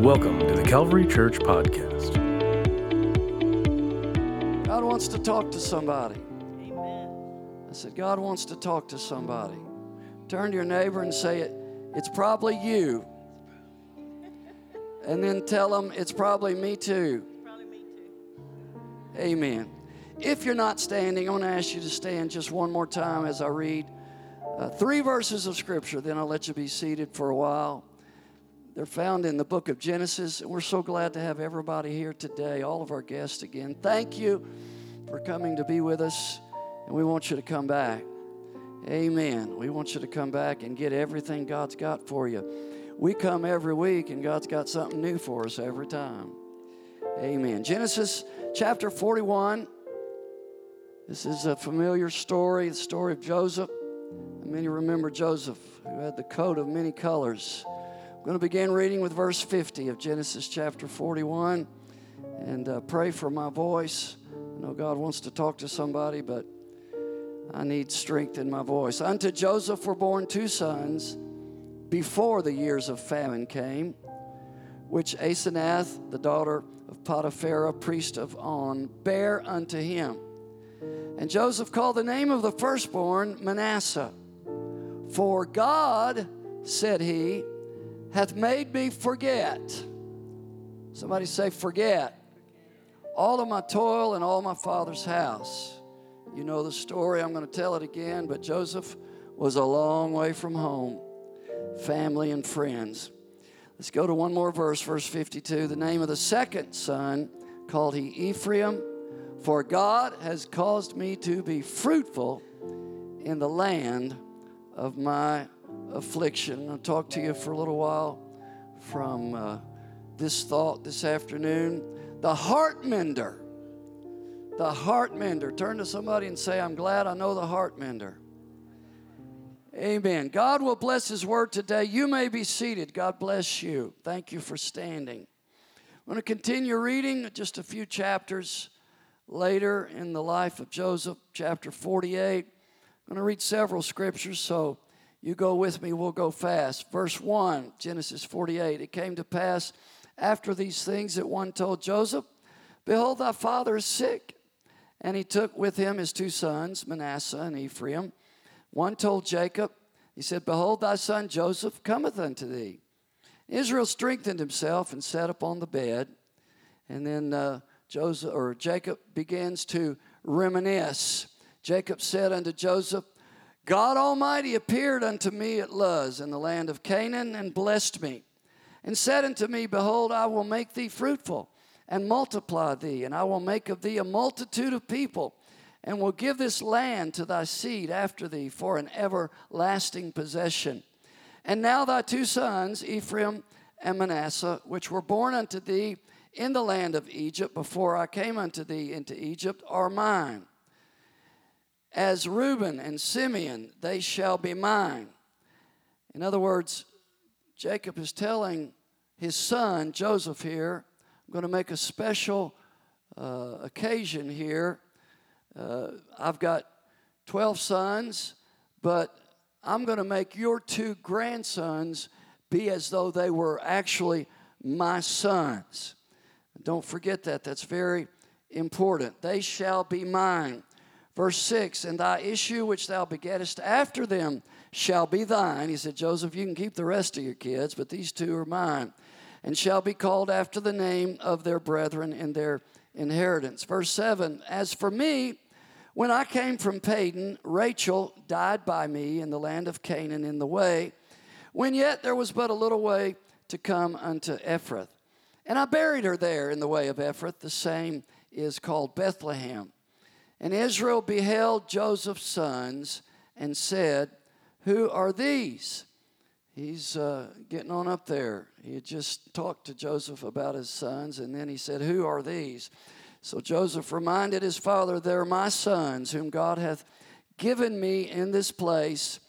Welcome to the Calvary Church Podcast. God wants to talk to somebody. I said, God wants to talk to somebody. Turn to your neighbor and say it. It's probably you. And then tell them it's probably me too. Amen. If you're not standing, I want to ask you to stand just one more time as I read uh, three verses of Scripture. Then I'll let you be seated for a while. They're found in the book of Genesis, and we're so glad to have everybody here today, all of our guests again. Thank you for coming to be with us, and we want you to come back. Amen. We want you to come back and get everything God's got for you. We come every week, and God's got something new for us every time. Amen. Genesis chapter 41. This is a familiar story, the story of Joseph. Many remember Joseph, who had the coat of many colors. I'm going to begin reading with verse 50 of Genesis chapter 41 and uh, pray for my voice. I know God wants to talk to somebody, but I need strength in my voice. Unto Joseph were born two sons before the years of famine came, which Asenath, the daughter of Potiphera, priest of On, bare unto him. And Joseph called the name of the firstborn Manasseh. For God, said he, hath made me forget. Somebody say, forget. All of my toil and all my father's house. You know the story, I'm going to tell it again, but Joseph was a long way from home, family and friends. Let's go to one more verse, verse 52. The name of the second son called he Ephraim, for God has caused me to be fruitful in the land of my affliction. I'll talk to you for a little while from uh, this thought this afternoon. The heart mender. The heart mender. Turn to somebody and say, I'm glad I know the heart mender. Amen. God will bless His word today. You may be seated. God bless you. Thank you for standing. I'm going to continue reading just a few chapters later in the life of Joseph, chapter 48. I'm going to read several scriptures, so you go with me, we'll go fast. Verse 1, Genesis 48. It came to pass after these things that one told Joseph, Behold, thy father is sick. And he took with him his two sons, Manasseh and Ephraim. One told Jacob, He said, Behold, thy son Joseph cometh unto thee. Israel strengthened himself and sat upon the bed. And then uh, Joseph or Jacob begins to reminisce. Jacob said unto Joseph, God Almighty appeared unto me at Luz in the land of Canaan and blessed me, and said unto me, Behold, I will make thee fruitful and multiply thee, and I will make of thee a multitude of people, and will give this land to thy seed after thee for an everlasting possession. And now thy two sons, Ephraim and Manasseh, which were born unto thee in the land of Egypt before I came unto thee into Egypt, are mine as Reuben and Simeon, they shall be mine. In other words, Jacob is telling his son, Joseph, here, I'm going to make a special uh, occasion here. Uh, I've got 12 sons, but I'm going to make your two grandsons be as though they were actually my sons. Don't forget that. That's very important. They shall be mine. Verse 6 And thy issue which thou begettest after them shall be thine. He said, Joseph, you can keep the rest of your kids, but these two are mine. And shall be called after the name of their brethren in their inheritance. Verse 7 As for me, when I came from Padan, Rachel died by me in the land of Canaan in the way, when yet there was but a little way to come unto Ephrath. And I buried her there in the way of Ephrath. The same is called Bethlehem. And Israel beheld Joseph's sons and said, Who are these? He's uh, getting on up there. He had just talked to Joseph about his sons, and then he said, Who are these? So Joseph reminded his father, They're my sons, whom God hath given me in this place.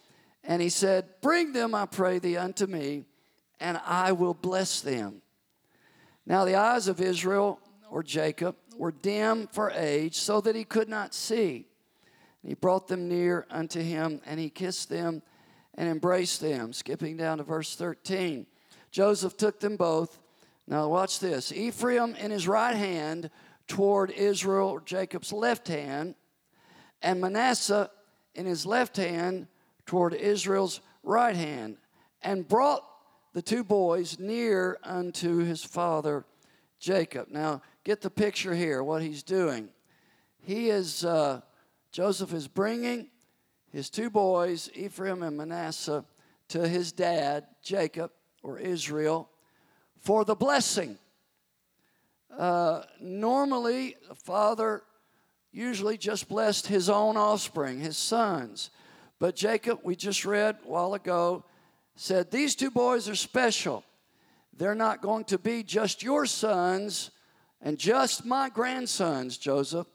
And he said, Bring them, I pray thee, unto me, and I will bless them. Now the eyes of Israel, or Jacob, were dim for age, so that he could not see. He brought them near unto him, and he kissed them and embraced them. Skipping down to verse 13. Joseph took them both. Now, watch this Ephraim in his right hand toward Israel, Jacob's left hand, and Manasseh in his left hand toward Israel's right hand, and brought the two boys near unto his father Jacob. Now, get the picture here, what he's doing. He is, uh, Joseph is bringing his two boys, Ephraim and Manasseh, to his dad, Jacob or Israel, for the blessing. Uh, normally, a father usually just blessed his own offspring, his sons. But Jacob, we just read a while ago, said, These two boys are special. They're not going to be just your sons and just my grandsons, Joseph.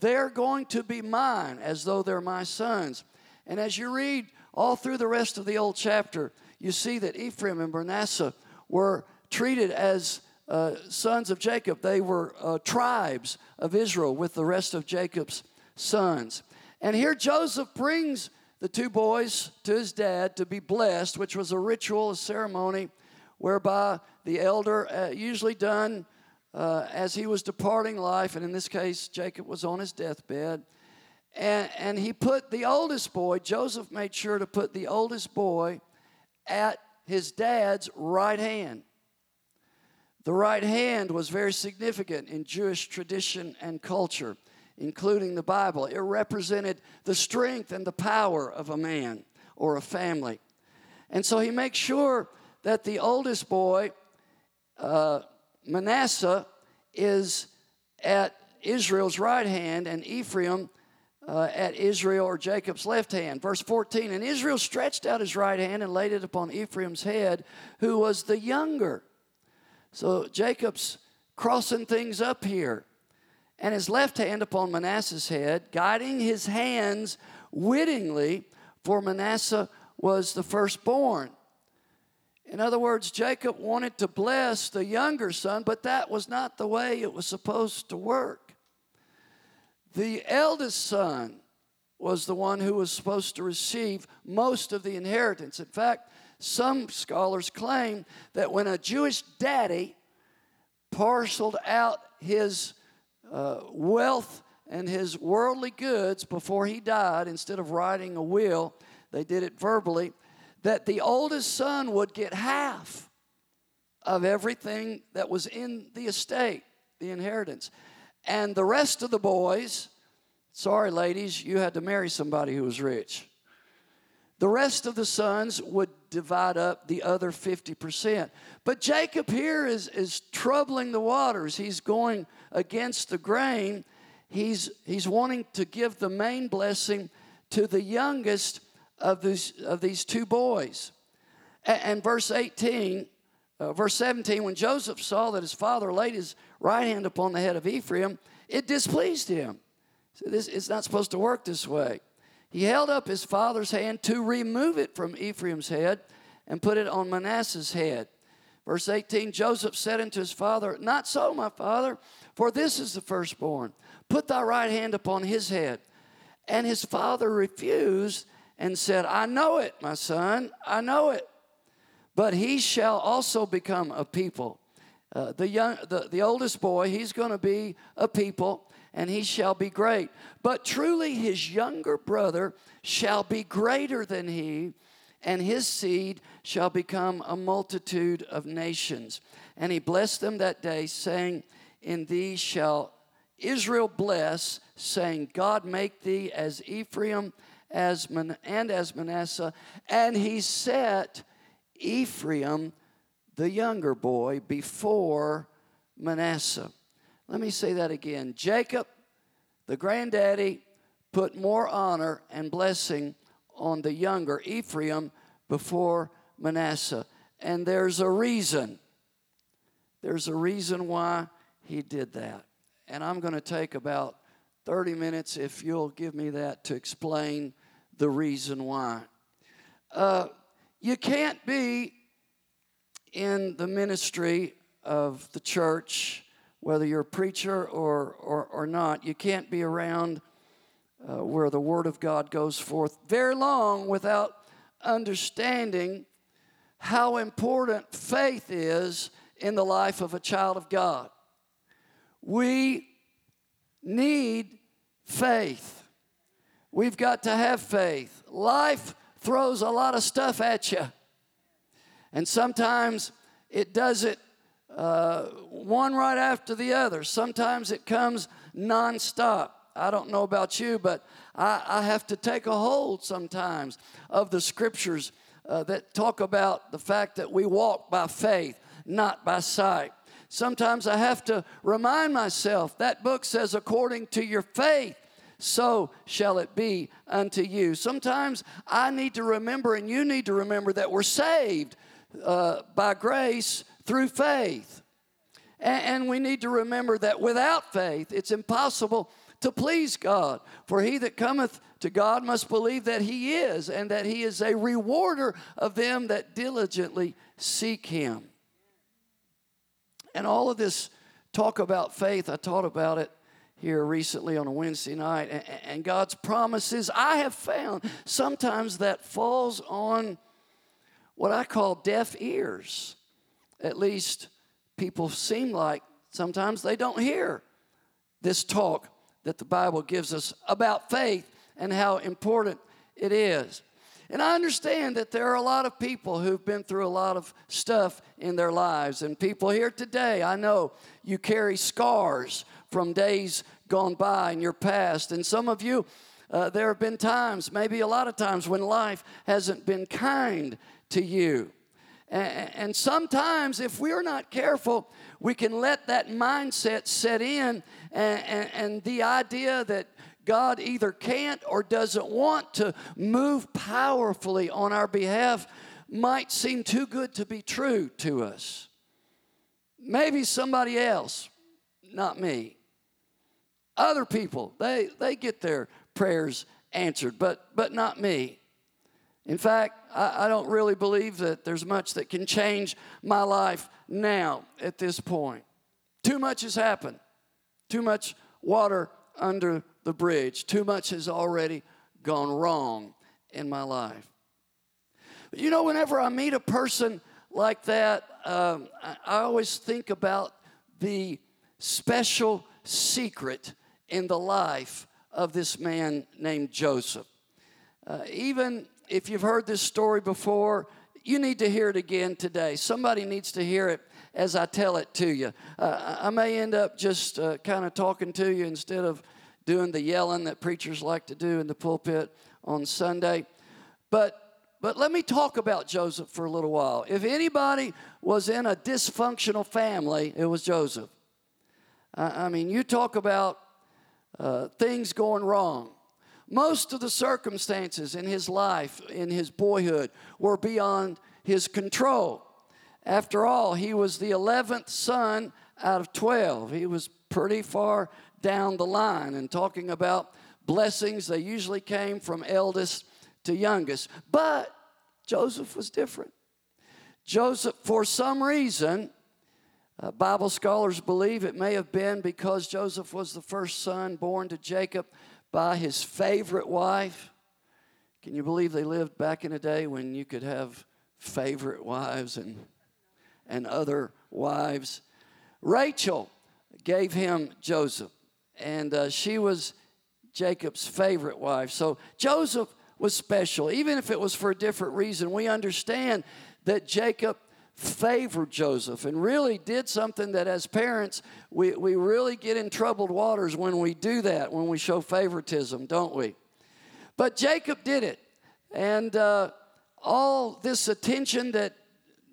They're going to be mine as though they're my sons. And as you read all through the rest of the old chapter, you see that Ephraim and Manasseh were treated as uh, sons of Jacob. They were uh, tribes of Israel with the rest of Jacob's sons. And here Joseph brings the two boys to his dad to be blessed, which was a ritual, a ceremony whereby the elder, uh, usually done uh, as he was departing life, and in this case, Jacob was on his deathbed. And, and he put the oldest boy, Joseph made sure to put the oldest boy at his dad's right hand. The right hand was very significant in Jewish tradition and culture, including the Bible. It represented the strength and the power of a man or a family. And so he makes sure that the oldest boy, uh, Manasseh, is at Israel's right hand and Ephraim uh, at Israel or Jacob's left hand. Verse 14 And Israel stretched out his right hand and laid it upon Ephraim's head, who was the younger. So Jacob's crossing things up here. And his left hand upon Manasseh's head, guiding his hands wittingly, for Manasseh was the firstborn. In other words, Jacob wanted to bless the younger son, but that was not the way it was supposed to work. The eldest son was the one who was supposed to receive most of the inheritance. In fact, some scholars claim that when a Jewish daddy parceled out his uh, wealth and his worldly goods before he died, instead of writing a will, they did it verbally, that the oldest son would get half of everything that was in the estate, the inheritance. And the rest of the boys, sorry, ladies, you had to marry somebody who was rich. The rest of the sons would divide up the other 50%. But Jacob here is, is troubling the waters. He's going against the grain. He's, he's wanting to give the main blessing to the youngest of these, of these two boys. And, and verse 18, uh, verse 17, when Joseph saw that his father laid his right hand upon the head of Ephraim, it displeased him. So this, it's not supposed to work this way. He held up his father's hand to remove it from Ephraim's head and put it on Manasseh's head. Verse 18 Joseph said unto his father, Not so, my father, for this is the firstborn. Put thy right hand upon his head. And his father refused and said, I know it, my son, I know it. But he shall also become a people. Uh, the, young, the, the oldest boy, he's going to be a people and he shall be great. But truly his younger brother shall be greater than he, and his seed shall become a multitude of nations. And he blessed them that day, saying, In thee shall Israel bless, saying, God make thee as Ephraim as Man- and as Manasseh. And he set Ephraim, the younger boy, before Manasseh. Let me say that again. Jacob, the granddaddy, put more honor and blessing on the younger Ephraim before Manasseh. And there's a reason. There's a reason why he did that. And I'm going to take about 30 minutes, if you'll give me that, to explain the reason why. Uh, you can't be in the ministry of the church whether you're a preacher or, or, or not, you can't be around uh, where the Word of God goes forth very long without understanding how important faith is in the life of a child of God. We need faith. We've got to have faith. Life throws a lot of stuff at you, and sometimes it does it uh, one right after the other. Sometimes it comes nonstop. I don't know about you, but I, I have to take a hold sometimes of the scriptures uh, that talk about the fact that we walk by faith, not by sight. Sometimes I have to remind myself that book says, according to your faith, so shall it be unto you. Sometimes I need to remember, and you need to remember, that we're saved uh, by grace through faith. And, and we need to remember that without faith, it's impossible to please God. For he that cometh to God must believe that he is, and that he is a rewarder of them that diligently seek him. And all of this talk about faith, I taught about it here recently on a Wednesday night, and God's promises I have found sometimes that falls on what I call deaf ears. At least people seem like sometimes they don't hear this talk that the Bible gives us about faith and how important it is. And I understand that there are a lot of people who've been through a lot of stuff in their lives. And people here today, I know you carry scars from days gone by in your past. And some of you, uh, there have been times, maybe a lot of times, when life hasn't been kind to you. And, and sometimes, if we're not careful, we can let that mindset set in, and, and, and the idea that God either can't or doesn't want to move powerfully on our behalf might seem too good to be true to us. Maybe somebody else, not me. Other people, they, they get their prayers answered, but, but not me. In fact, I, I don't really believe that there's much that can change my life now at this point. Too much has happened, too much water under the bridge. Too much has already gone wrong in my life. But you know, whenever I meet a person like that, um, I, I always think about the special secret in the life of this man named Joseph. Uh, even if you've heard this story before, you need to hear it again today. Somebody needs to hear it as I tell it to you. Uh, I may end up just uh, kind of talking to you instead of doing the yelling that preachers like to do in the pulpit on Sunday. But but let me talk about Joseph for a little while. If anybody was in a dysfunctional family, it was Joseph. I mean, you talk about uh, things going wrong. Most of the circumstances in his life, in his boyhood, were beyond his control. After all, he was the 11th son out of 12. He was pretty far down the line and talking about blessings. They usually came from eldest to youngest. But Joseph was different. Joseph, for some reason, uh, Bible scholars believe it may have been because Joseph was the first son born to Jacob by his favorite wife. Can you believe they lived back in a day when you could have favorite wives and, and other wives? Rachel gave him Joseph and uh, she was Jacob's favorite wife. So Joseph was special, even if it was for a different reason. We understand that Jacob favored Joseph and really did something that, as parents, we, we really get in troubled waters when we do that, when we show favoritism, don't we? But Jacob did it. And uh, all this attention that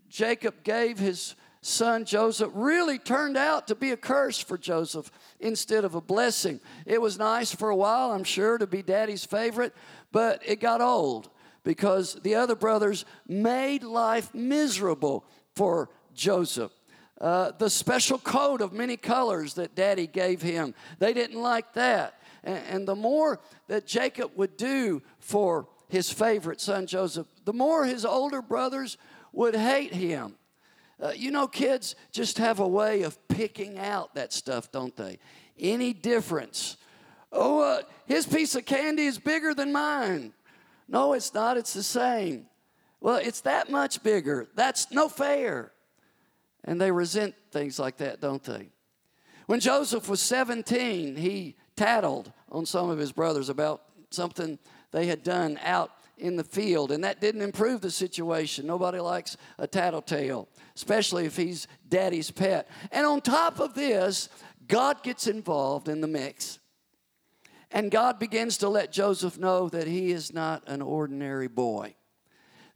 Jacob gave his son Joseph really turned out to be a curse for Joseph instead of a blessing. It was nice for a while, I'm sure, to be daddy's favorite, but it got old because the other brothers made life miserable for Joseph. Uh, the special coat of many colors that daddy gave him, they didn't like that. And, and the more that Jacob would do for his favorite son Joseph, the more his older brothers would hate him. Uh, you know, kids just have a way of picking out that stuff, don't they? Any difference. Oh, uh, his piece of candy is bigger than mine. No, it's not, it's the same. Well, it's that much bigger. That's no fair. And they resent things like that, don't they? When Joseph was 17, he tattled on some of his brothers about something they had done out in the field, and that didn't improve the situation. Nobody likes a tattletale, especially if he's daddy's pet. And on top of this, God gets involved in the mix. And God begins to let Joseph know that he is not an ordinary boy,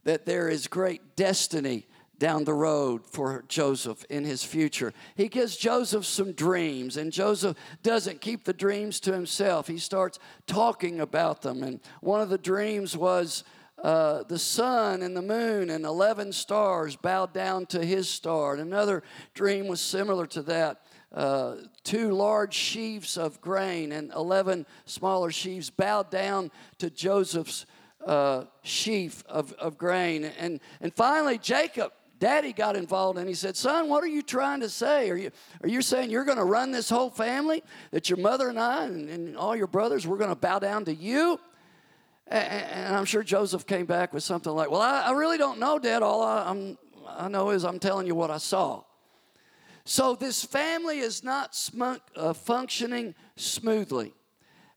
that there is great destiny down the road for Joseph in his future. He gives Joseph some dreams, and Joseph doesn't keep the dreams to himself. He starts talking about them. And one of the dreams was uh, the sun and the moon and 11 stars bowed down to his star. And another dream was similar to that. Uh, two large sheaves of grain and 11 smaller sheaves bowed down to Joseph's uh, sheaf of, of grain. And, and finally, Jacob Daddy got involved and he said, Son, what are you trying to say? Are you, are you saying you're going to run this whole family? That your mother and I and, and all your brothers, we're going to bow down to you? And, I'm sure Joseph came back with something like, Well, I, really don't know, Dad. All I, I'm, I know is I'm telling you what I saw. So this family is not uh, functioning smoothly.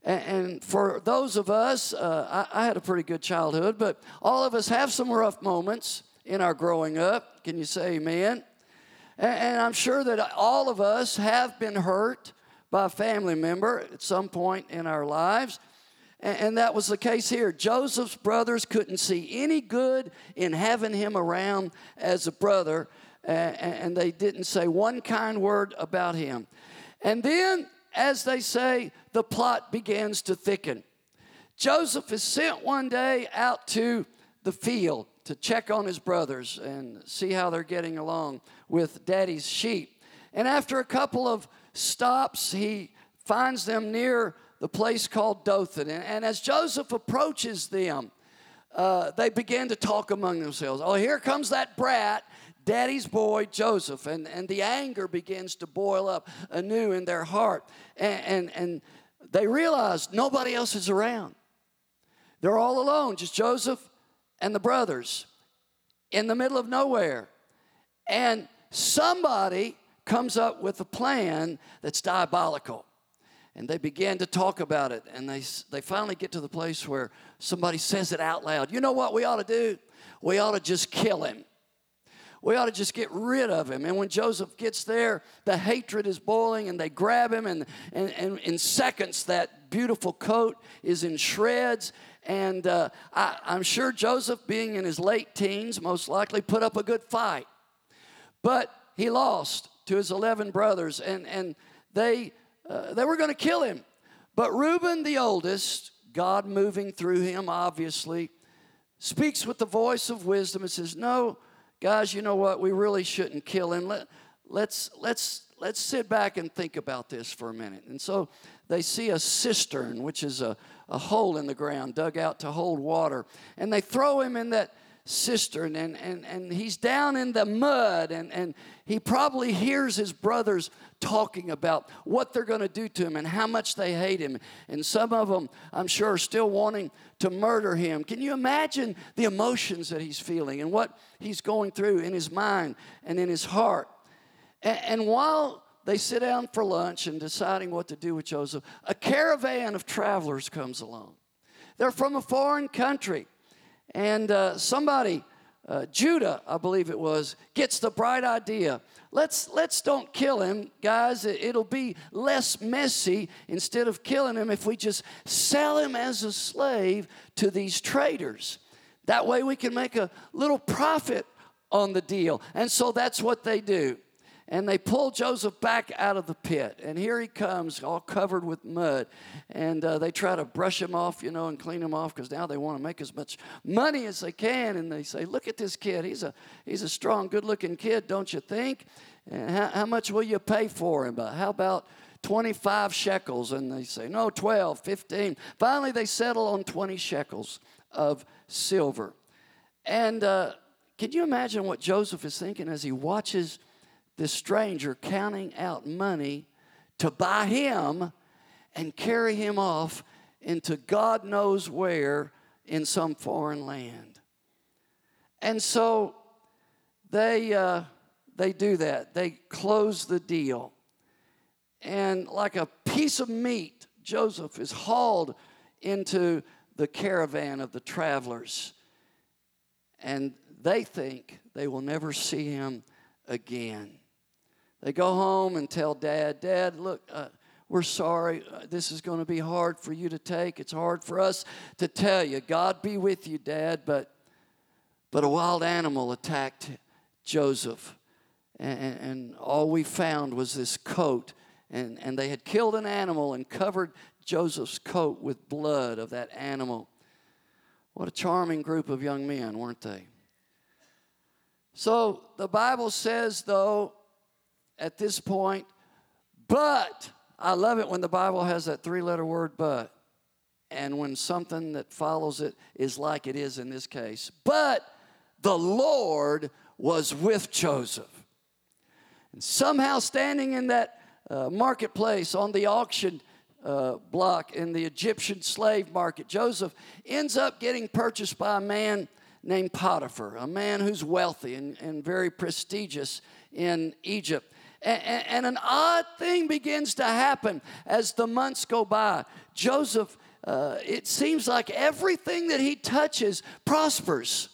And, for those of us, uh, I, had a pretty good childhood, but all of us have some rough moments in our growing up. Can you say amen? And I'm sure that all of us have been hurt by a family member at some point in our lives. And, that was the case here. Joseph's brothers couldn't see any good in having him around as a brother, and they didn't say one kind word about him. And then, as they say, the plot begins to thicken. Joseph is sent one day out to the field to check on his brothers and see how they're getting along with daddy's sheep. And after a couple of stops, he finds them near the place called Dothan. And, and as Joseph approaches them, uh, they begin to talk among themselves. Oh, here comes that brat, daddy's boy, Joseph. And, and the anger begins to boil up anew in their heart. And, and, and they realize nobody else is around. They're all alone, just Joseph and the brothers in the middle of nowhere. And somebody comes up with a plan that's diabolical. And they begin to talk about it. And they, they finally get to the place where somebody says it out loud. You know what we ought to do? We ought to just kill him. We ought to just get rid of him. And when Joseph gets there, the hatred is boiling, and they grab him, and, and, and in seconds, that beautiful coat is in shreds, and uh, I, I'm sure Joseph, being in his late teens, most likely put up a good fight. But he lost to his 11 brothers, and, and they, uh, they were going to kill him. But Reuben, the oldest, God moving through him, obviously, speaks with the voice of wisdom and says, No, guys, you know what? We really shouldn't kill him. Let, let's, let's, let's sit back and think about this for a minute. And so they see a cistern, which is a, a hole in the ground dug out to hold water. And they throw him in that cistern, and, and, and he's down in the mud, and, and he probably hears his brothers talking about what they're going to do to him and how much they hate him. And some of them, I'm sure, are still wanting to murder him. Can you imagine the emotions that he's feeling and what he's going through in his mind and in his heart? And, and while they sit down for lunch and deciding what to do with Joseph, a caravan of travelers comes along. They're from a foreign country. And uh, somebody, uh, Judah, I believe it was, gets the bright idea. Let's, let's don't kill him, guys. It'll be less messy instead of killing him if we just sell him as a slave to these traders. That way we can make a little profit on the deal. And so that's what they do and they pull Joseph back out of the pit. And here he comes, all covered with mud. And uh, they try to brush him off, you know, and clean him off because now they want to make as much money as they can. And they say, Look at this kid. He's a, he's a strong, good looking kid, don't you think? And how, how much will you pay for him? But how about 25 shekels? And they say, No, 12, 15. Finally, they settle on 20 shekels of silver. And uh, can you imagine what Joseph is thinking as he watches? This stranger counting out money to buy him and carry him off into God knows where in some foreign land. And so they, uh, they do that. They close the deal. And like a piece of meat, Joseph is hauled into the caravan of the travelers. And they think they will never see him again. They go home and tell dad, Dad, look, uh, we're sorry. Uh, this is going to be hard for you to take. It's hard for us to tell you. God be with you, Dad. But, but a wild animal attacked Joseph. And, and all we found was this coat. And, and they had killed an animal and covered Joseph's coat with blood of that animal. What a charming group of young men, weren't they? So the Bible says, though, at this point, but, I love it when the Bible has that three letter word, but, and when something that follows it is like it is in this case. But the Lord was with Joseph. And somehow, standing in that uh, marketplace on the auction uh, block in the Egyptian slave market, Joseph ends up getting purchased by a man named Potiphar, a man who's wealthy and, and very prestigious in Egypt. And, and, an odd thing begins to happen as the months go by. Joseph, uh, it seems like everything that he touches prospers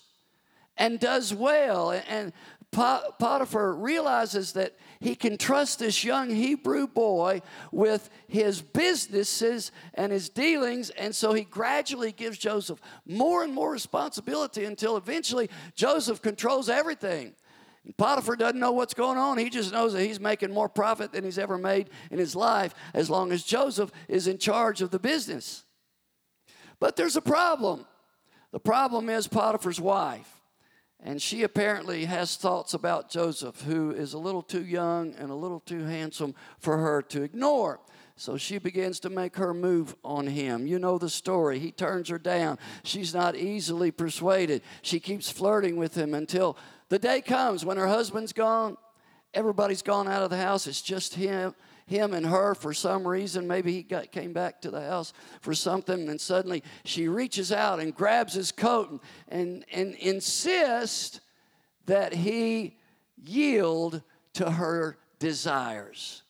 and does well. And Potiphar realizes that he can trust this young Hebrew boy with his businesses and his dealings, and so he gradually gives Joseph more and more responsibility until eventually Joseph controls everything. Potiphar doesn't know what's going on. He just knows that he's making more profit than he's ever made in his life as long as Joseph is in charge of the business. But there's a problem. The problem is Potiphar's wife. And she apparently has thoughts about Joseph, who is a little too young and a little too handsome for her to ignore. So she begins to make her move on him. You know the story. He turns her down. She's not easily persuaded. She keeps flirting with him until the day comes when her husband's gone. Everybody's gone out of the house. It's just him him and her for some reason. Maybe he got, came back to the house for something, and suddenly she reaches out and grabs his coat and, and, and insists that he yield to her desires.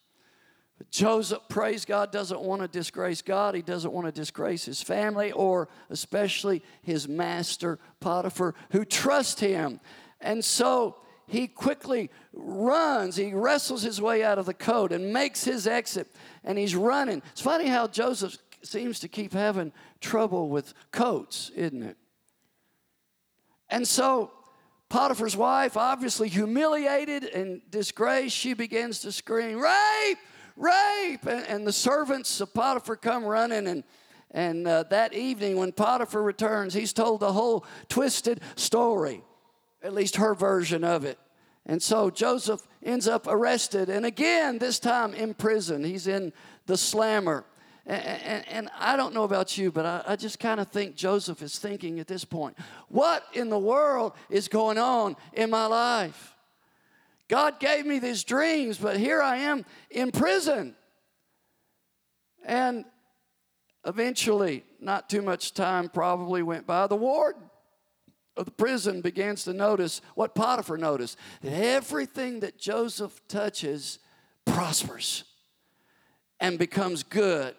Joseph, praise God, doesn't want to disgrace God. He doesn't want to disgrace his family or especially his master, Potiphar, who trust him. And so he quickly runs. He wrestles his way out of the coat and makes his exit, and he's running. It's funny how Joseph seems to keep having trouble with coats, isn't it? And so Potiphar's wife, obviously humiliated and disgraced, she begins to scream, Rape! Rape! And, and the servants of Potiphar come running and and uh, that evening, when Potiphar returns, he's told the whole twisted story at least her version of it. And so Joseph ends up arrested, and again, this time in prison. He's in the slammer. And, and, and I don't know about you, but I, I just kind of think Joseph is thinking at this point what in the world is going on in my life? God gave me these dreams, but here I am in prison. And eventually, not too much time probably went by, the warden of the prison begins to notice what Potiphar noticed that everything that Joseph touches prospers and becomes good.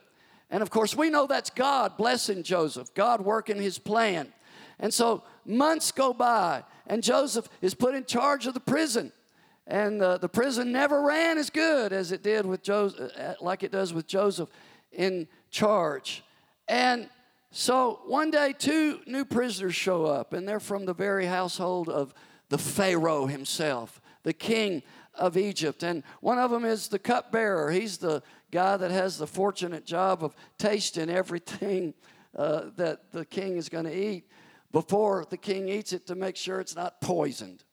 And of course, we know that's God blessing Joseph, God working his plan. And so months go by, and Joseph is put in charge of the prison. And uh, the prison never ran as good as it did with Joseph, uh, like it does with Joseph in charge. And so one day, two new prisoners show up, and they're from the very household of the Pharaoh himself, the king of Egypt. And one of them is the cupbearer. He's the guy that has the fortunate job of tasting everything uh, that the king is going to eat before the king eats it to make sure it's not poisoned.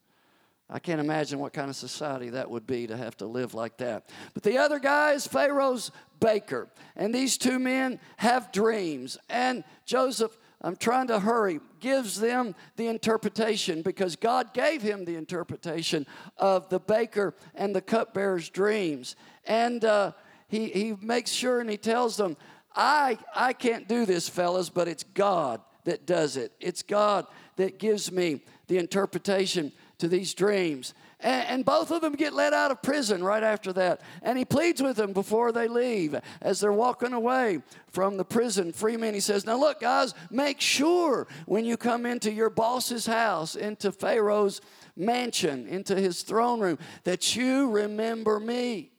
I can't imagine what kind of society that would be to have to live like that. But the other guy is Pharaoh's baker. And these two men have dreams. And Joseph, I'm trying to hurry, gives them the interpretation because God gave him the interpretation of the baker and the cupbearer's dreams. And uh, he, he makes sure and he tells them, I, I can't do this, fellas, but it's God that does it. It's God that gives me the interpretation to these dreams. And, and, both of them get let out of prison right after that. And he pleads with them before they leave as they're walking away from the prison. Free men, he says, Now look, guys, make sure when you come into your boss's house, into Pharaoh's mansion, into his throne room, that you remember me.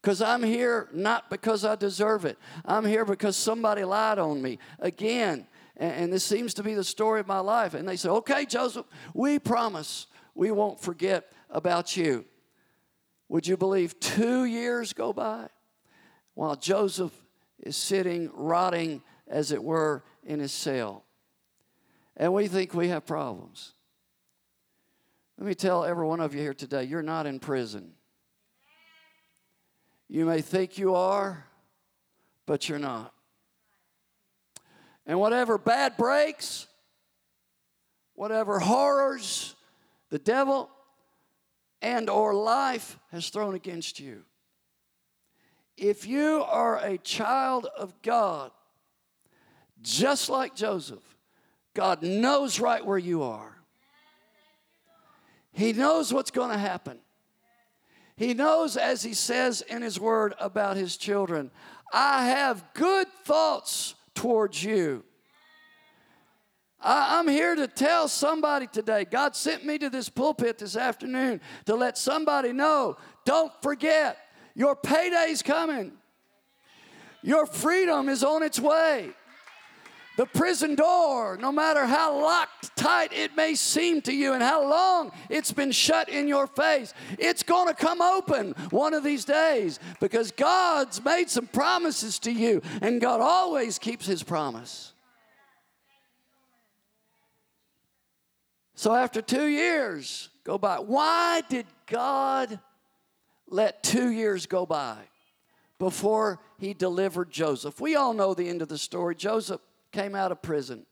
Because I'm here not because I deserve it. I'm here because somebody lied on me. Again, and, and this seems to be the story of my life. And they say, Okay, Joseph, we promise we won't forget about you. Would you believe two years go by while Joseph is sitting, rotting, as it were, in his cell? And we think we have problems. Let me tell every one of you here today you're not in prison. You may think you are, but you're not. And whatever bad breaks, whatever horrors the devil and or life has thrown against you. If you are a child of God, just like Joseph, God knows right where you are. He knows what's going to happen. He knows, as he says in his word about his children, I have good thoughts towards you. I, am here to tell somebody today. God sent me to this pulpit this afternoon to let somebody know don't forget, your payday's coming, your freedom is on its way. The prison door, no matter how locked tight it may seem to you and how long it's been shut in your face, it's going to come open one of these days because God's made some promises to you and God always keeps his promise. So after two years go by, why did God let two years go by before he delivered Joseph? We all know the end of the story. Joseph came out of prison.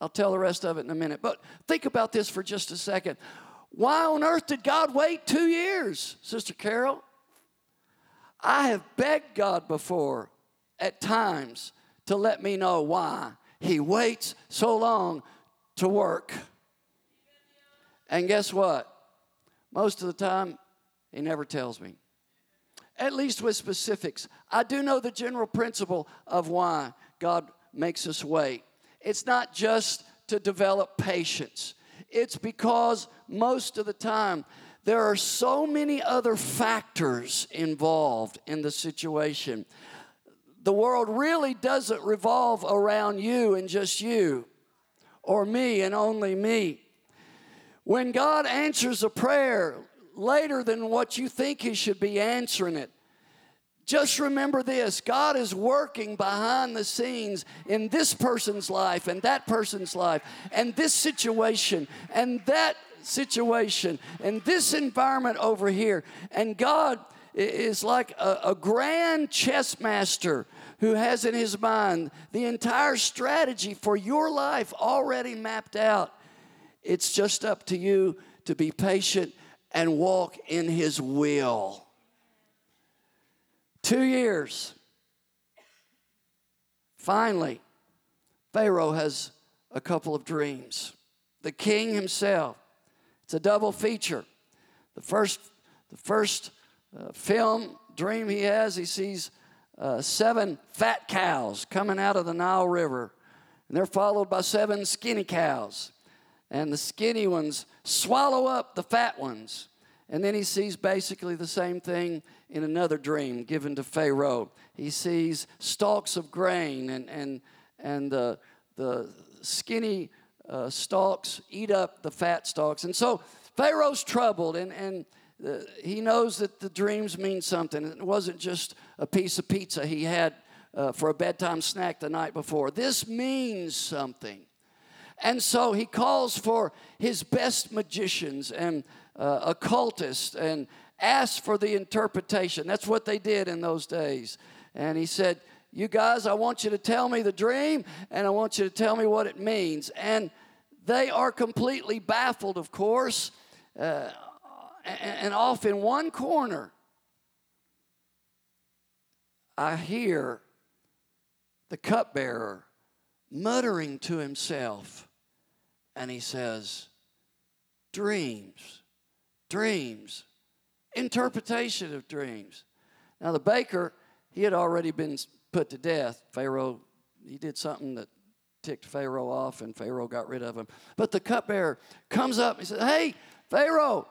I'll tell the rest of it in a minute. But think about this for just a second. Why on earth did God wait two years, Sister Carol? I have begged God before at times to let me know why He waits so long to work. And guess what? Most of the time, He never tells me. At least with specifics. I do know the general principle of why God makes us wait. It's not just to develop patience, it's because most of the time there are so many other factors involved in the situation. The world really doesn't revolve around you and just you, or me and only me. When God answers a prayer later than what you think He should be answering it, just remember this God is working behind the scenes in this person's life and that person's life and this situation and that situation and this environment over here. And God is like a, a grand chess master who has in his mind the entire strategy for your life already mapped out. It's just up to you to be patient and walk in his will. Two years. Finally, Pharaoh has a couple of dreams. The king himself. It's a double feature. The first, the first uh, film dream he has, he sees uh, seven fat cows coming out of the Nile River, and they're followed by seven skinny cows. And the skinny ones swallow up the fat ones. And then he sees basically the same thing in another dream given to Pharaoh. He sees stalks of grain, and, and, and the, the skinny uh, stalks eat up the fat stalks. And so Pharaoh's troubled, and, and uh, he knows that the dreams mean something. It wasn't just a piece of pizza he had uh, for a bedtime snack the night before. This means something. And so he calls for his best magicians and uh, occultists and asks for the interpretation. That's what they did in those days. And he said, You guys, I want you to tell me the dream and I want you to tell me what it means. And they are completely baffled, of course, uh, and off in one corner. I hear the cupbearer muttering to himself. And he says, Dreams, dreams, interpretation of dreams. Now, the baker, he had already been put to death. Pharaoh, he did something that ticked Pharaoh off, and Pharaoh got rid of him. But the cupbearer comes up and says, Hey, Pharaoh,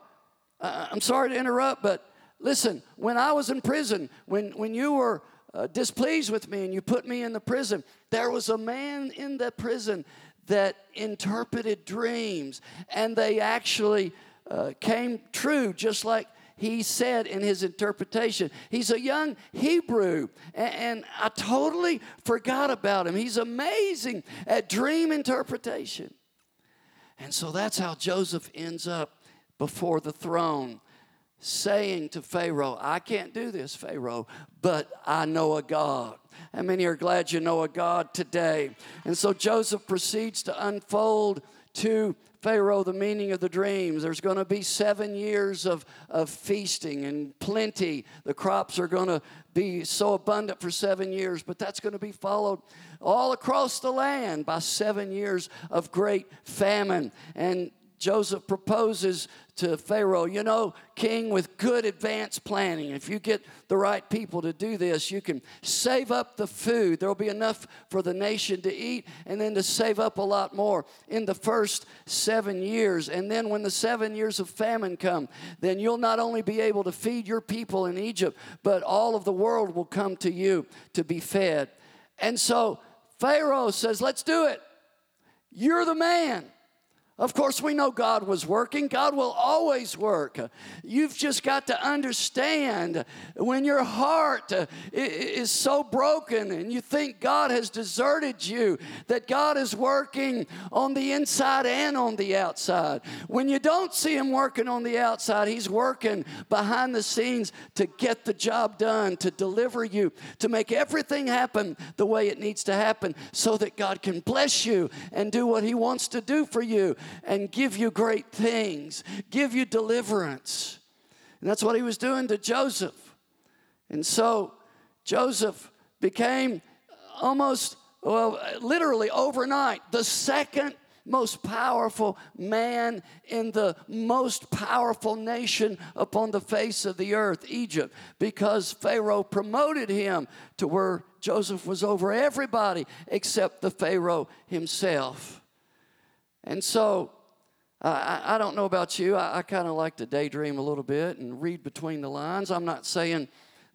I'm sorry to interrupt, but listen, when I was in prison, when, when you were uh, displeased with me and you put me in the prison, there was a man in the prison that interpreted dreams, and they actually uh, came true, just like he said in his interpretation. He's a young Hebrew, and, and I totally forgot about him. He's amazing at dream interpretation. And so that's how Joseph ends up before the throne saying to Pharaoh, I can't do this, Pharaoh, but I know a God. How many are glad you know a God today? And so Joseph proceeds to unfold to Pharaoh the meaning of the dreams. There's going to be seven years of, of feasting and plenty. The crops are going to be so abundant for seven years, but that's going to be followed all across the land by seven years of great famine. And Joseph proposes to Pharaoh, you know, king, with good advanced planning, if you get the right people to do this, you can save up the food. There'll be enough for the nation to eat and then to save up a lot more in the first seven years. And then when the seven years of famine come, then you'll not only be able to feed your people in Egypt, but all of the world will come to you to be fed. And so Pharaoh says, let's do it. You're the man. Of course, we know God was working. God will always work. You've just got to understand when your heart is so broken and you think God has deserted you, that God is working on the inside and on the outside. When you don't see Him working on the outside, He's working behind the scenes to get the job done, to deliver you, to make everything happen the way it needs to happen so that God can bless you and do what He wants to do for you and give you great things, give you deliverance. And that's what he was doing to Joseph. And so Joseph became almost, well, literally overnight, the second most powerful man in the most powerful nation upon the face of the earth, Egypt, because Pharaoh promoted him to where Joseph was over everybody except the Pharaoh himself. And so I, I don't know about you. I, I kind of like to daydream a little bit and read between the lines. I'm not saying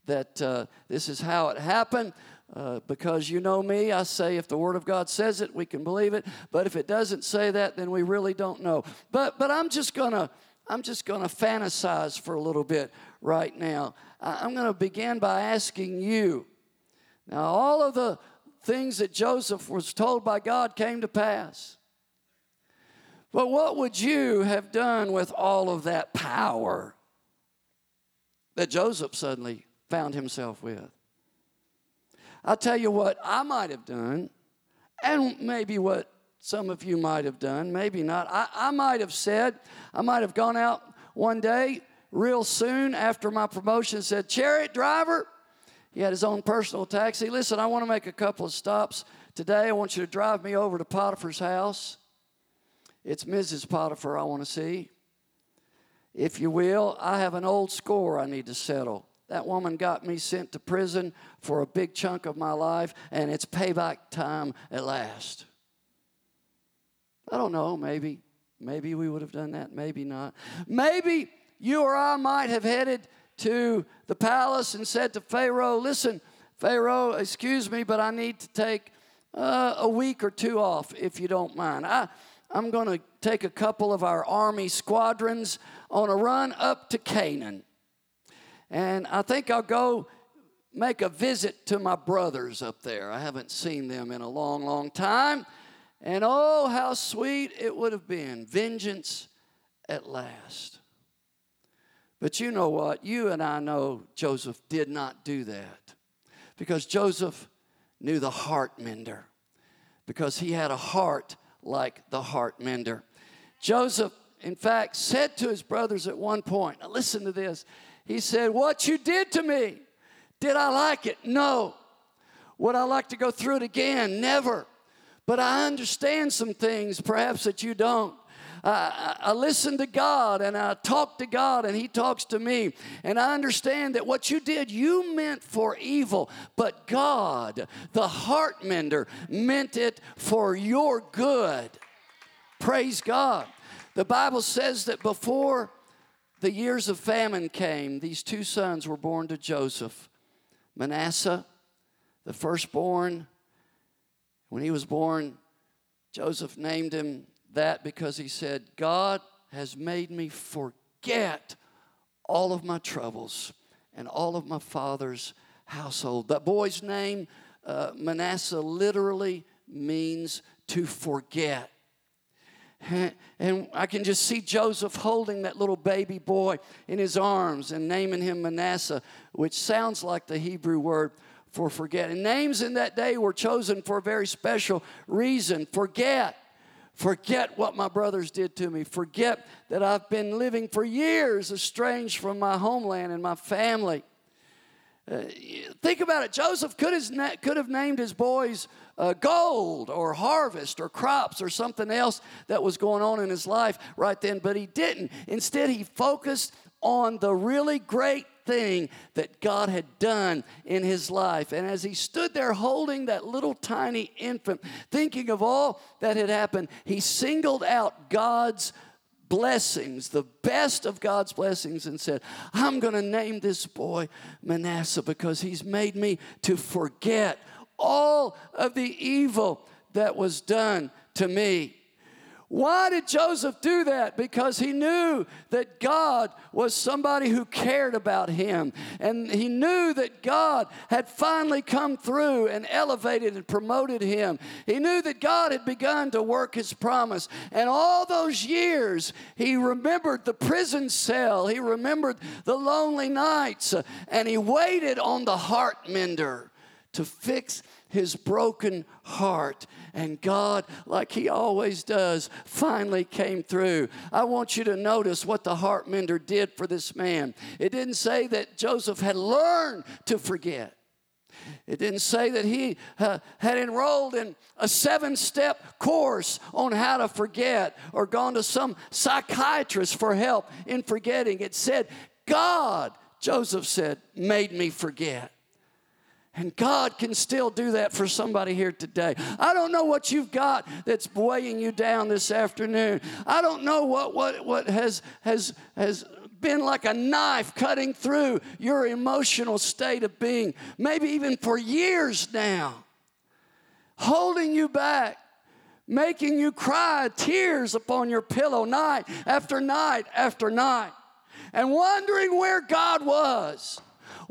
that uh, this is how it happened. Uh, because you know me, I say if the Word of God says it, we can believe it. But if it doesn't say that, then we really don't know. But but I'm just gonna I'm just gonna fantasize for a little bit right now. I'm gonna begin by asking you. Now, all of the things that Joseph was told by God came to pass. But what would you have done with all of that power that Joseph suddenly found himself with? I'll tell you what I might have done, and maybe what some of you might have done, maybe not. I, I might have said, I might have gone out one day real soon after my promotion said, Chariot driver, he had his own personal taxi. Listen, I want to make a couple of stops today. I want you to drive me over to Potiphar's house. It's Mrs. Potiphar I want to see. If you will, I have an old score I need to settle. That woman got me sent to prison for a big chunk of my life, and it's payback time at last. I don't know, maybe. Maybe we would have done that, maybe not. Maybe you or I might have headed to the palace and said to Pharaoh, Listen, Pharaoh, excuse me, but I need to take uh, a week or two off if you don't mind. I, I'm going to take a couple of our army squadrons on a run up to Canaan. And I think I'll go make a visit to my brothers up there. I haven't seen them in a long, long time. And oh, how sweet it would have been. Vengeance at last. But you know what? You and I know Joseph did not do that because Joseph knew the heart mender, because he had a heart like the heart mender. Joseph, in fact, said to his brothers at one point, now listen to this. He said, What you did to me, did I like it? No. Would I like to go through it again? Never. but I understand some things perhaps that you don't. I, I, listen to God and I talk to God and He talks to me. And I understand that what you did, you meant for evil, but God, the heart mender, meant it for your good. Praise God. The Bible says that before the years of famine came, these two sons were born to Joseph Manasseh, the firstborn. When he was born, Joseph named him that because he said, God has made me forget all of my troubles and all of my father's household. That boy's name, uh, Manasseh, literally means to forget. And I can just see Joseph holding that little baby boy in his arms and naming him Manasseh, which sounds like the Hebrew word for forget. And names in that day were chosen for a very special reason forget. Forget what my brothers did to me. Forget that I've been living for years estranged from my homeland and my family. Uh, think about it. Joseph could have, could have named his boys uh, gold or harvest or crops or something else that was going on in his life right then, but he didn't. Instead, he focused on the really great thing that God had done in his life. And as he stood there holding that little tiny infant, thinking of all that had happened, he singled out God's blessings, the best of God's blessings, and said, I'm going to name this boy Manasseh because he's made me to forget all of the evil that was done to me. Why did Joseph do that? Because he knew that God was somebody who cared about him. And he knew that God had finally come through and elevated and promoted him. He knew that God had begun to work his promise. And all those years, he remembered the prison cell, he remembered the lonely nights, and he waited on the heart mender to fix his broken heart. And God, like he always does, finally came through. I want you to notice what the heart mender did for this man. It didn't say that Joseph had learned to forget. It didn't say that he uh, had enrolled in a seven step course on how to forget or gone to some psychiatrist for help in forgetting. It said, God, Joseph said, made me forget. And God can still do that for somebody here today. I don't know what you've got that's weighing you down this afternoon. I don't know what, what, what has, has, has been like a knife cutting through your emotional state of being, maybe even for years now, holding you back. Making you cry tears upon your pillow night after night after night, and wondering where God was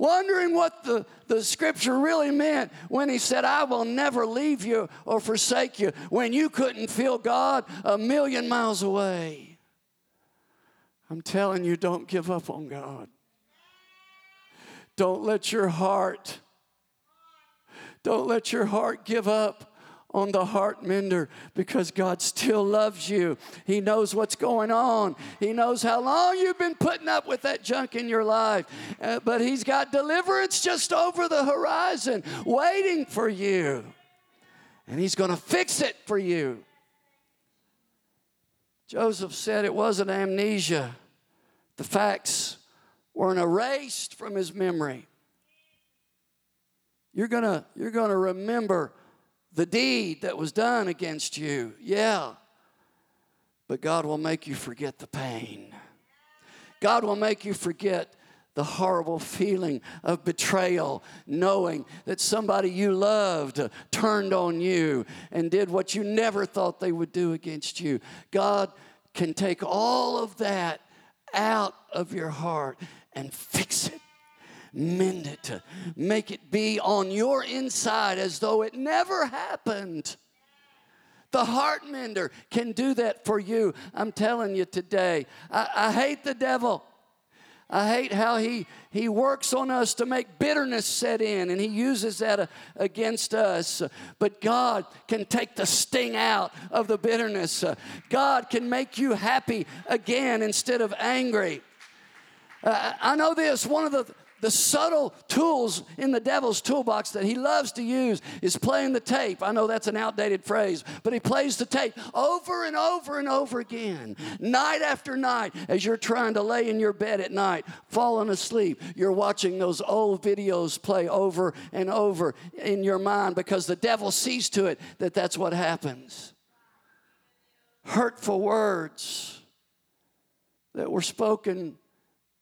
wondering what the, the scripture really meant when he said, I will never leave you or forsake you, when you couldn't feel God a million miles away. I'm telling you, don't give up on God. Don't let your heart, don't let your heart give up on the heart mender because God still loves you. He knows what's going on. He knows how long you've been putting up with that junk in your life. Uh, but He's got deliverance just over the horizon waiting for you. And He's going to fix it for you. Joseph said it wasn't amnesia, the facts weren't erased from his memory. You're going you're going to remember the deed that was done against you. Yeah. But God will make you forget the pain. God will make you forget the horrible feeling of betrayal, knowing that somebody you loved turned on you and did what you never thought they would do against you. God can take all of that out of your heart and fix it mend it, make it be on your inside as though it never happened. The heart mender can do that for you. I'm telling you today. I, I hate the devil. I hate how he, he works on us to make bitterness set in and he uses that uh, against us. But God can take the sting out of the bitterness. Uh, God can make you happy again instead of angry. Uh, I know this one of the the subtle tools in the devil's toolbox that he loves to use is playing the tape. I know that's an outdated phrase, but he plays the tape over and over and over again, night after night, as you're trying to lay in your bed at night, falling asleep. You're watching those old videos play over and over in your mind because the devil sees to it that that's what happens. Hurtful words that were spoken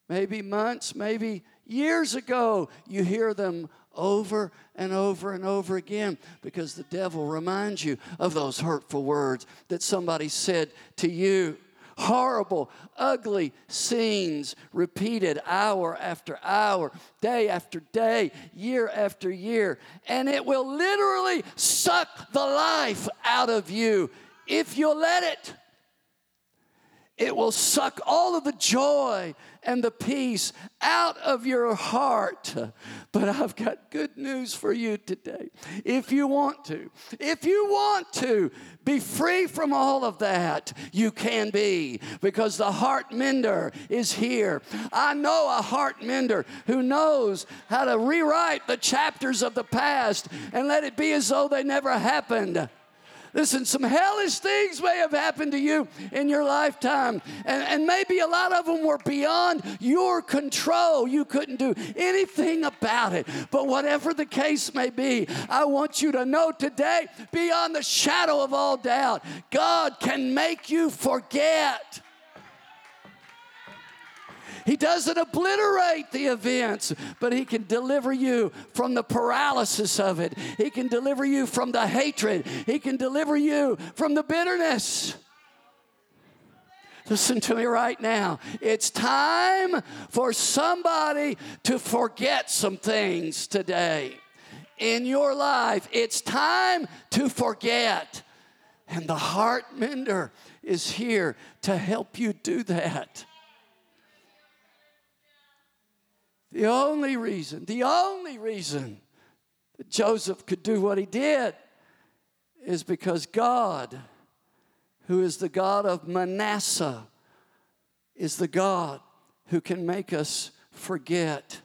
maybe months, maybe years ago. You hear them over and over and over again because the devil reminds you of those hurtful words that somebody said to you. Horrible, ugly scenes repeated hour after hour, day after day, year after year. And it will literally suck the life out of you if you let it. It will suck all of the joy and the peace out of your heart. But I've got good news for you today. If you want to, if you want to be free from all of that, you can be because the heart mender is here. I know a heart mender who knows how to rewrite the chapters of the past and let it be as though they never happened. Listen, some hellish things may have happened to you in your lifetime, and, and maybe a lot of them were beyond your control. You couldn't do anything about it. But whatever the case may be, I want you to know today, beyond the shadow of all doubt, God can make you forget. He doesn't obliterate the events, but He can deliver you from the paralysis of it. He can deliver you from the hatred. He can deliver you from the bitterness. Listen to me right now. It's time for somebody to forget some things today in your life. It's time to forget. And the heart mender is here to help you do that. The only reason, the only reason that Joseph could do what he did is because God, who is the God of Manasseh, is the God who can make us forget.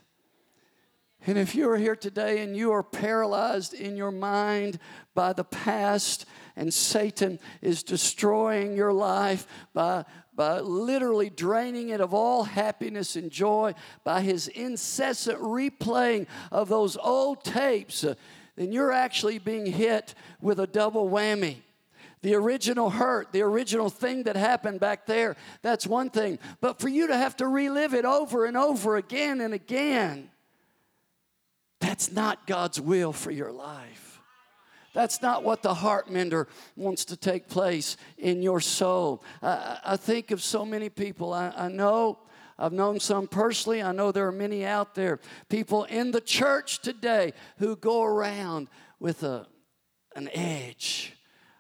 And if you are here today and you are paralyzed in your mind by the past, and Satan is destroying your life by by literally draining it of all happiness and joy by his incessant replaying of those old tapes, uh, then you're actually being hit with a double whammy. The original hurt, the original thing that happened back there, that's one thing. But for you to have to relive it over and over again and again, that's not God's will for your life. That's not what the heart mender wants to take place in your soul. I, I think of so many people. I, I know I've known some personally. I know there are many out there. People in the church today who go around with a, an edge,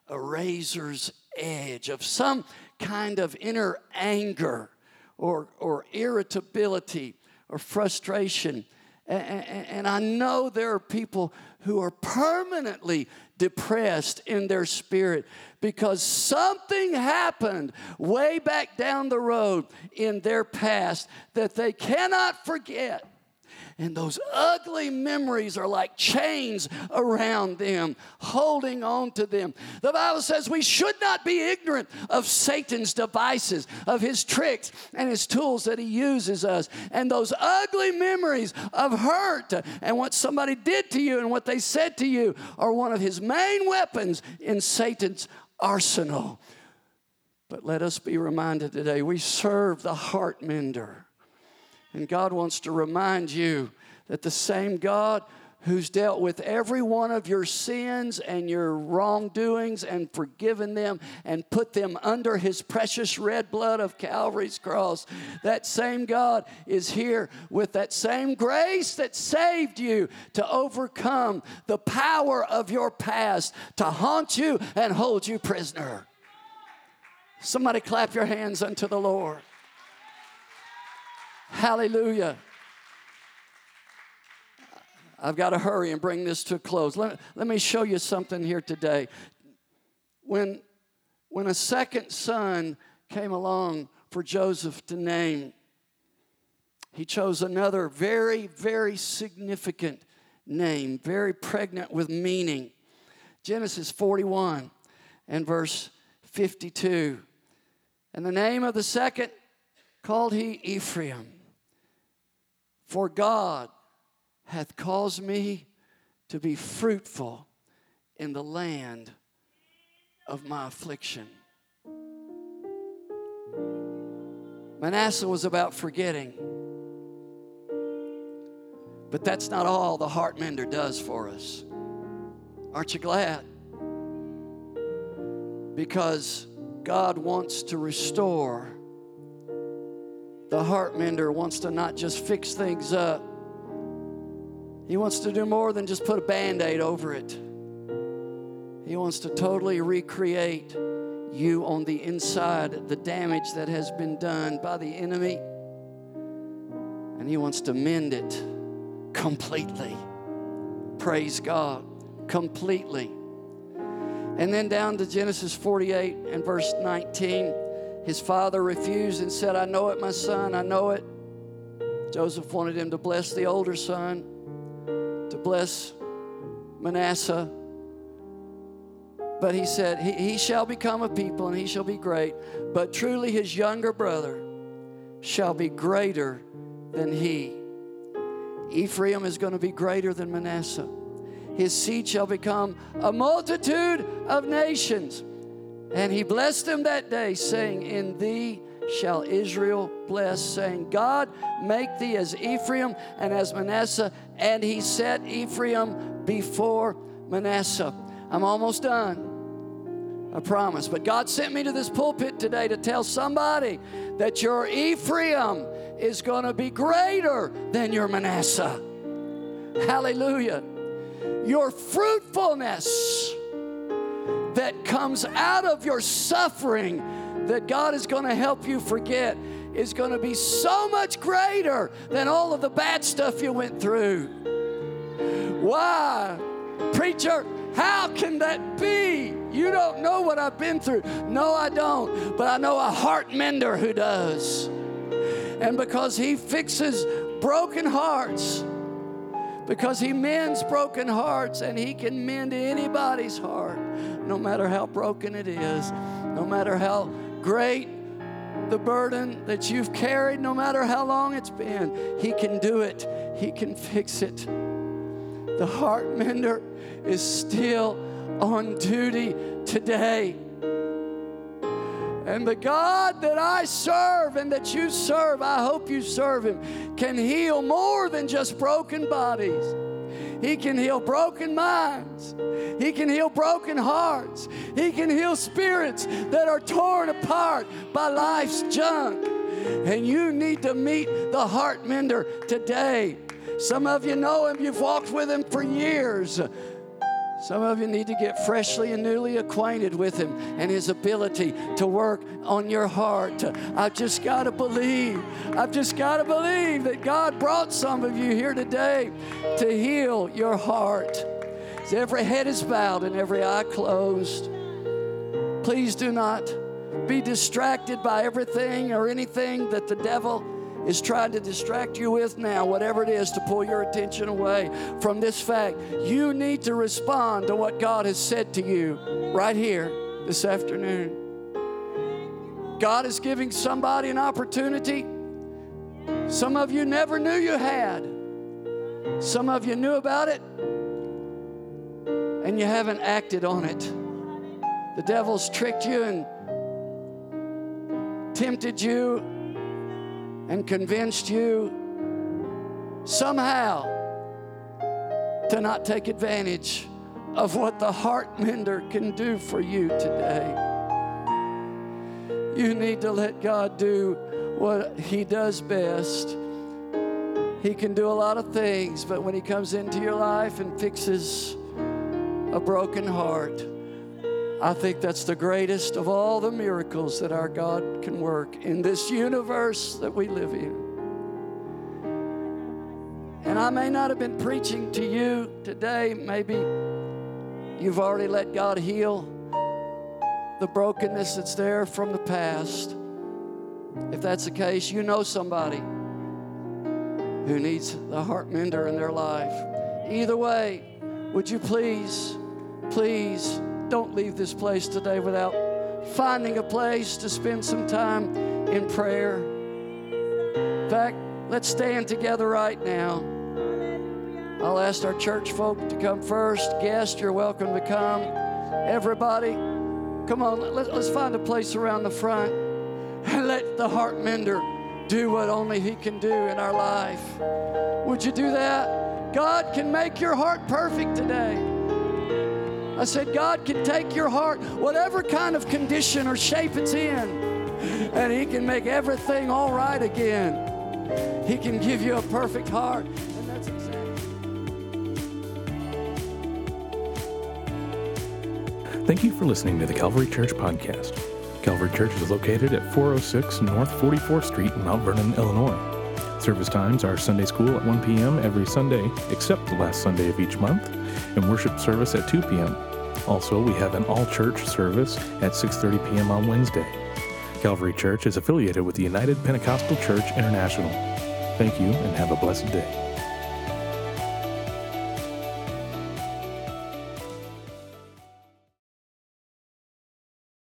a razor's edge of some kind of inner anger or, or irritability or frustration. And, I know there are people who are permanently depressed in their spirit because something happened way back down the road in their past that they cannot forget. And those ugly memories are like chains around them, holding on to them. The Bible says we should not be ignorant of Satan's devices, of his tricks and his tools that he uses us. And those ugly memories of hurt and what somebody did to you and what they said to you are one of his main weapons in Satan's arsenal. But let us be reminded today we serve the heart mender. And God wants to remind you that the same God who's dealt with every one of your sins and your wrongdoings and forgiven them and put them under his precious red blood of Calvary's cross. That same God is here with that same grace that saved you to overcome the power of your past, to haunt you and hold you prisoner. Somebody clap your hands unto the Lord. Hallelujah. I've got to hurry and bring this to a close. Let, let me show you something here today. When, when a second son came along for Joseph to name, he chose another very, very significant name, very pregnant with meaning. Genesis 41 and verse 52. And the name of the second called he Ephraim. For God hath caused me to be fruitful in the land of my affliction. Manasseh was about forgetting. But that's not all the heart mender does for us. Aren't you glad? Because God wants to restore. The heart mender wants to not just fix things up, He wants to do more than just put a band aid over it. He wants to totally recreate you on the inside, the damage that has been done by the enemy. And He wants to mend it completely. Praise God. Completely. And then down to Genesis 48 and verse 19. His father refused and said, I know it, my son, I know it. Joseph wanted him to bless the older son, to bless Manasseh but he said, he, he shall become a people and he shall be great. But truly his younger brother shall be greater than he. Ephraim is going to be greater than Manasseh. His seed shall become a multitude of nations. And he blessed them that day, saying, In thee shall Israel bless, saying, God, make thee as Ephraim and as Manasseh. And he set Ephraim before Manasseh. I'm almost done. I promise. But God sent me to this pulpit today to tell somebody that your Ephraim is going to be greater than your Manasseh. Hallelujah. Your fruitfulness that comes out of your suffering that God is going to help you forget is going to be so much greater than all of the bad stuff you went through. Why? Preacher, how can that be? You don't know what I've been through. No, I don't. But I know a heart mender who does. And because he fixes broken hearts, because he mends broken hearts and he can mend anybody's heart, no matter how broken it is, no matter how great the burden that you've carried, no matter how long it's been, he can do it, he can fix it. The heart mender is still on duty today. And the God that I serve and that you serve, I hope you serve Him, can heal more than just broken bodies. He can heal broken minds. He can heal broken hearts. He can heal spirits that are torn apart by life's junk. And you need to meet the heart mender today. Some of you know him, you've walked with him for years. Some of you need to get freshly and newly acquainted with Him and His ability to work on your heart. I've just got to believe. I've just got to believe that God brought some of you here today to heal your heart. As every head is bowed and every eye closed, please do not be distracted by everything or anything that the devil is trying to distract you with now, whatever it is, to pull your attention away from this fact. You need to respond to what God has said to you right here this afternoon. God is giving somebody an opportunity. Some of you never knew you had. Some of you knew about it and you haven't acted on it. The devil's tricked you and tempted you and convinced you somehow to not take advantage of what the heart mender can do for you today. You need to let God do what He does best. He can do a lot of things, but when He comes into your life and fixes a broken heart, I think that's the greatest of all the miracles that our God can work in this universe that we live in. And I may not have been preaching to you today. Maybe you've already let God heal the brokenness that's there from the past. If that's the case, you know somebody who needs the heart mender in their life. Either way, would you please, please don't leave this place today without finding a place to spend some time in prayer. In fact, let's stand together right now. I'll ask our church folk to come first. Guests, you're welcome to come. Everybody, come on, let, us find a place around the front and let the heart mender do what only He can do in our life. Would you do that? God can make your heart perfect today. I said, God can take your heart, whatever kind of condition or shape it's in, and He can make everything all right again. He can give you a perfect heart. And that's exactly. Thank you for listening to the Calvary Church Podcast. Calvary Church is located at 406 North 44th Street in Mount Vernon, Illinois. Service times are Sunday school at 1 p.m. every Sunday, except the last Sunday of each month, and worship service at 2 p.m. Also, we have an all-church service at 6:30 p.m. on Wednesday. Calvary Church is affiliated with the United Pentecostal Church International. Thank you and have a blessed day.